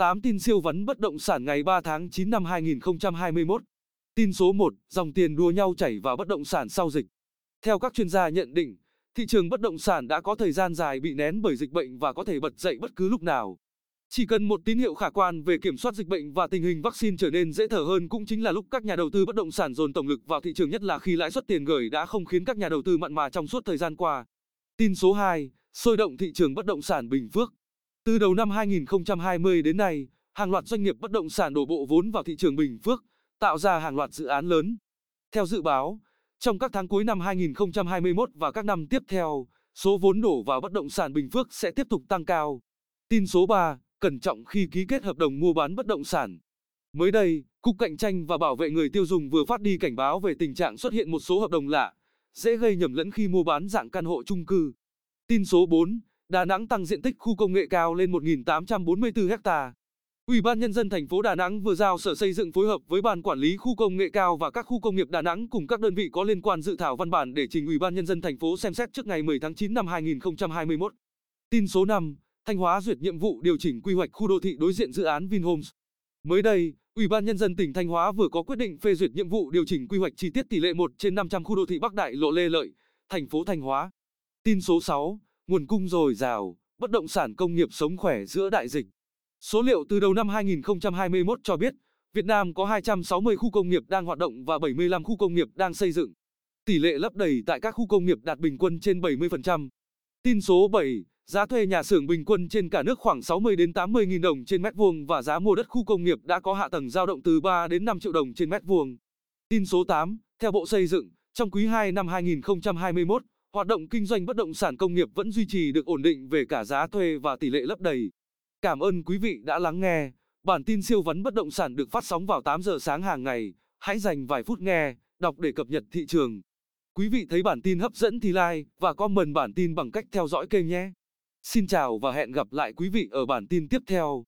8 tin siêu vấn bất động sản ngày 3 tháng 9 năm 2021. Tin số 1, dòng tiền đua nhau chảy vào bất động sản sau dịch. Theo các chuyên gia nhận định, thị trường bất động sản đã có thời gian dài bị nén bởi dịch bệnh và có thể bật dậy bất cứ lúc nào. Chỉ cần một tín hiệu khả quan về kiểm soát dịch bệnh và tình hình vaccine trở nên dễ thở hơn cũng chính là lúc các nhà đầu tư bất động sản dồn tổng lực vào thị trường nhất là khi lãi suất tiền gửi đã không khiến các nhà đầu tư mặn mà trong suốt thời gian qua. Tin số 2, sôi động thị trường bất động sản Bình Phước. Từ đầu năm 2020 đến nay, hàng loạt doanh nghiệp bất động sản đổ bộ vốn vào thị trường Bình Phước, tạo ra hàng loạt dự án lớn. Theo dự báo, trong các tháng cuối năm 2021 và các năm tiếp theo, số vốn đổ vào bất động sản Bình Phước sẽ tiếp tục tăng cao. Tin số 3, cẩn trọng khi ký kết hợp đồng mua bán bất động sản. Mới đây, Cục Cạnh tranh và Bảo vệ người tiêu dùng vừa phát đi cảnh báo về tình trạng xuất hiện một số hợp đồng lạ, dễ gây nhầm lẫn khi mua bán dạng căn hộ chung cư. Tin số 4, Đà Nẵng tăng diện tích khu công nghệ cao lên 1.844 ha. Ủy ban nhân dân thành phố Đà Nẵng vừa giao Sở Xây dựng phối hợp với Ban quản lý khu công nghệ cao và các khu công nghiệp Đà Nẵng cùng các đơn vị có liên quan dự thảo văn bản để trình Ủy ban nhân dân thành phố xem xét trước ngày 10 tháng 9 năm 2021. Tin số 5, Thanh Hóa duyệt nhiệm vụ điều chỉnh quy hoạch khu đô thị đối diện dự án Vinhomes. Mới đây, Ủy ban nhân dân tỉnh Thanh Hóa vừa có quyết định phê duyệt nhiệm vụ điều chỉnh quy hoạch chi tiết tỷ lệ 1 trên 500 khu đô thị Bắc Đại Lộ Lê Lợi, thành phố Thanh Hóa. Tin số 6, nguồn cung dồi dào, bất động sản công nghiệp sống khỏe giữa đại dịch. Số liệu từ đầu năm 2021 cho biết, Việt Nam có 260 khu công nghiệp đang hoạt động và 75 khu công nghiệp đang xây dựng. Tỷ lệ lấp đầy tại các khu công nghiệp đạt bình quân trên 70%. Tin số 7, giá thuê nhà xưởng bình quân trên cả nước khoảng 60 đến 80 nghìn đồng trên mét vuông và giá mua đất khu công nghiệp đã có hạ tầng dao động từ 3 đến 5 triệu đồng trên mét vuông. Tin số 8, theo Bộ Xây dựng, trong quý 2 năm 2021, hoạt động kinh doanh bất động sản công nghiệp vẫn duy trì được ổn định về cả giá thuê và tỷ lệ lấp đầy. Cảm ơn quý vị đã lắng nghe. Bản tin siêu vấn bất động sản được phát sóng vào 8 giờ sáng hàng ngày. Hãy dành vài phút nghe, đọc để cập nhật thị trường. Quý vị thấy bản tin hấp dẫn thì like và comment bản tin bằng cách theo dõi kênh nhé. Xin chào và hẹn gặp lại quý vị ở bản tin tiếp theo.